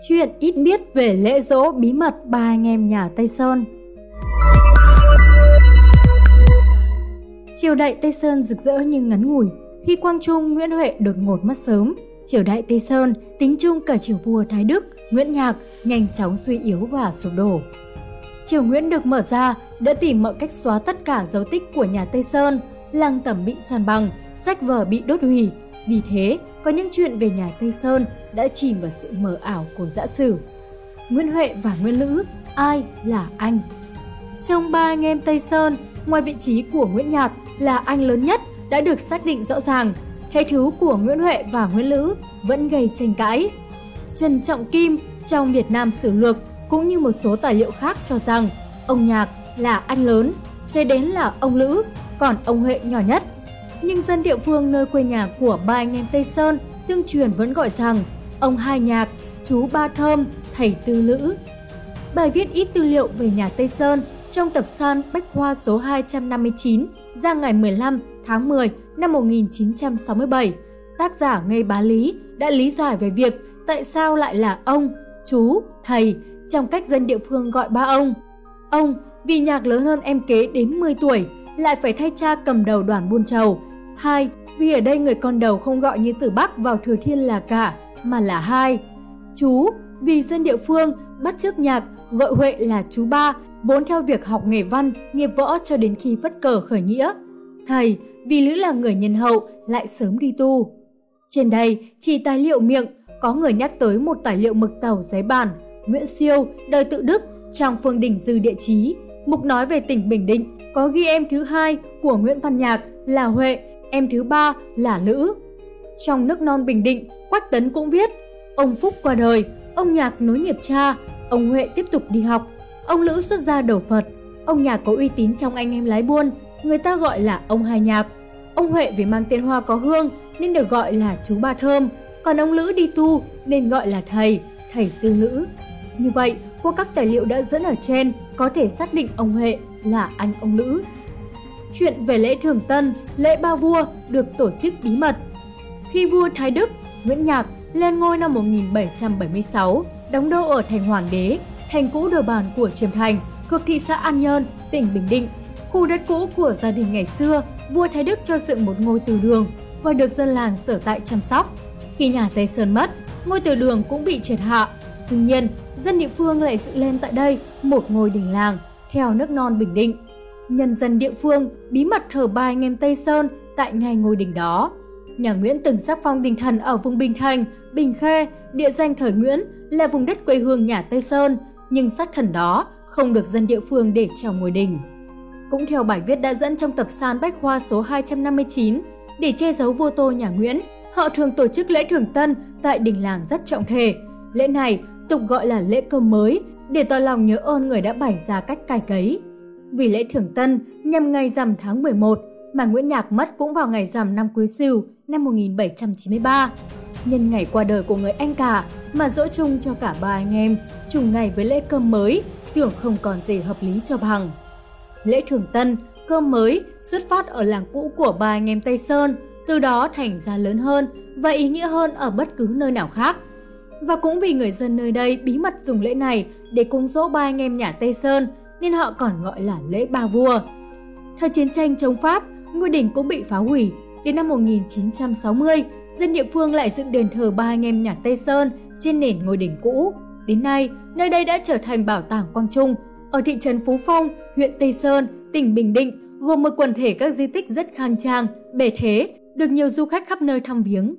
Chuyện ít biết về lễ dỗ bí mật ba anh em nhà Tây Sơn Triều đại Tây Sơn rực rỡ nhưng ngắn ngủi. Khi Quang Trung, Nguyễn Huệ đột ngột mất sớm, triều đại Tây Sơn, tính chung cả triều vua Thái Đức, Nguyễn Nhạc nhanh chóng suy yếu và sụp đổ. Triều Nguyễn được mở ra đã tìm mọi cách xóa tất cả dấu tích của nhà Tây Sơn, lăng tẩm bị san bằng, sách vở bị đốt hủy. Vì thế, có những chuyện về nhà Tây Sơn đã chìm vào sự mờ ảo của dã sử. Nguyễn Huệ và Nguyễn Lữ, ai là anh? Trong ba anh em Tây Sơn, ngoài vị trí của Nguyễn Nhạc là anh lớn nhất đã được xác định rõ ràng, hệ thứ của Nguyễn Huệ và Nguyễn Lữ vẫn gây tranh cãi. Trần Trọng Kim trong Việt Nam Sử Lược cũng như một số tài liệu khác cho rằng ông Nhạc là anh lớn, kế đến là ông Lữ, còn ông Huệ nhỏ nhất. Nhưng dân địa phương nơi quê nhà của ba anh em Tây Sơn tương truyền vẫn gọi rằng ông Hai Nhạc, chú Ba Thơm, thầy Tư Lữ. Bài viết ít tư liệu về nhà Tây Sơn trong tập san Bách Khoa số 259 ra ngày 15 tháng 10 năm 1967, tác giả Ngây Bá Lý đã lý giải về việc tại sao lại là ông, chú, thầy trong cách dân địa phương gọi ba ông. Ông vì nhạc lớn hơn em kế đến 10 tuổi, lại phải thay cha cầm đầu đoàn buôn trầu. Hai, vì ở đây người con đầu không gọi như từ Bắc vào Thừa Thiên là cả, mà là hai. Chú, vì dân địa phương bắt chước nhạc gọi Huệ là chú ba, vốn theo việc học nghề văn, nghiệp võ cho đến khi vất cờ khởi nghĩa. Thầy, vì Lữ là người nhân hậu, lại sớm đi tu. Trên đây, chỉ tài liệu miệng, có người nhắc tới một tài liệu mực tàu giấy bản, Nguyễn Siêu, đời tự Đức, trong phương đình dư địa chí. Mục nói về tỉnh Bình Định, có ghi em thứ hai của Nguyễn Văn Nhạc là Huệ, em thứ ba là Lữ. Trong nước non Bình Định, Quách Tấn cũng viết, ông Phúc qua đời, ông Nhạc nối nghiệp cha, ông Huệ tiếp tục đi học, ông Lữ xuất gia đầu Phật, ông Nhạc có uy tín trong anh em lái buôn, người ta gọi là ông Hai Nhạc. Ông Huệ vì mang tên hoa có hương nên được gọi là chú Ba Thơm, còn ông Lữ đi tu nên gọi là thầy, thầy Tư Lữ. Như vậy, qua các tài liệu đã dẫn ở trên, có thể xác định ông Huệ là anh ông Lữ. Chuyện về lễ thường tân, lễ ba vua được tổ chức bí mật. Khi vua Thái Đức, Nguyễn Nhạc lên ngôi năm 1776, đóng đô ở thành Hoàng đế, thành cũ đầu bàn của Chiêm Thành, thuộc thị xã An Nhơn, tỉnh Bình Định. Khu đất cũ của gia đình ngày xưa, vua Thái Đức cho dựng một ngôi từ đường và được dân làng sở tại chăm sóc. Khi nhà Tây Sơn mất, ngôi từ đường cũng bị triệt hạ. Tuy nhiên, dân địa phương lại dựng lên tại đây một ngôi đình làng theo nước non Bình Định. Nhân dân địa phương bí mật thờ ba anh em Tây Sơn tại ngay ngôi đình đó. Nhà Nguyễn từng sắc phong đình thần ở vùng Bình Thành, Bình Khê, địa danh thời Nguyễn là vùng đất quê hương nhà Tây Sơn, nhưng sát thần đó không được dân địa phương để trong ngôi đình. Cũng theo bài viết đã dẫn trong tập san Bách Khoa số 259, để che giấu vua tô nhà Nguyễn, họ thường tổ chức lễ thường tân tại đình làng rất trọng thể. Lễ này tục gọi là lễ cơm mới để tỏ lòng nhớ ơn người đã bày ra cách cài cấy. Vì lễ thưởng tân nhằm ngày rằm tháng 11 mà Nguyễn Nhạc mất cũng vào ngày rằm năm Quý Sửu năm 1793. Nhân ngày qua đời của người anh cả mà dỗ chung cho cả ba anh em, trùng ngày với lễ cơm mới, tưởng không còn gì hợp lý cho bằng. Lễ thưởng tân, cơm mới xuất phát ở làng cũ của ba anh em Tây Sơn, từ đó thành ra lớn hơn và ý nghĩa hơn ở bất cứ nơi nào khác. Và cũng vì người dân nơi đây bí mật dùng lễ này để cúng dỗ ba anh em nhà Tây Sơn nên họ còn gọi là lễ ba vua. Thời chiến tranh chống Pháp, ngôi đình cũng bị phá hủy. Đến năm 1960, dân địa phương lại dựng đền thờ ba anh em nhà Tây Sơn trên nền ngôi đình cũ. Đến nay, nơi đây đã trở thành bảo tàng Quang Trung. Ở thị trấn Phú Phong, huyện Tây Sơn, tỉnh Bình Định, gồm một quần thể các di tích rất khang trang, bề thế, được nhiều du khách khắp nơi thăm viếng.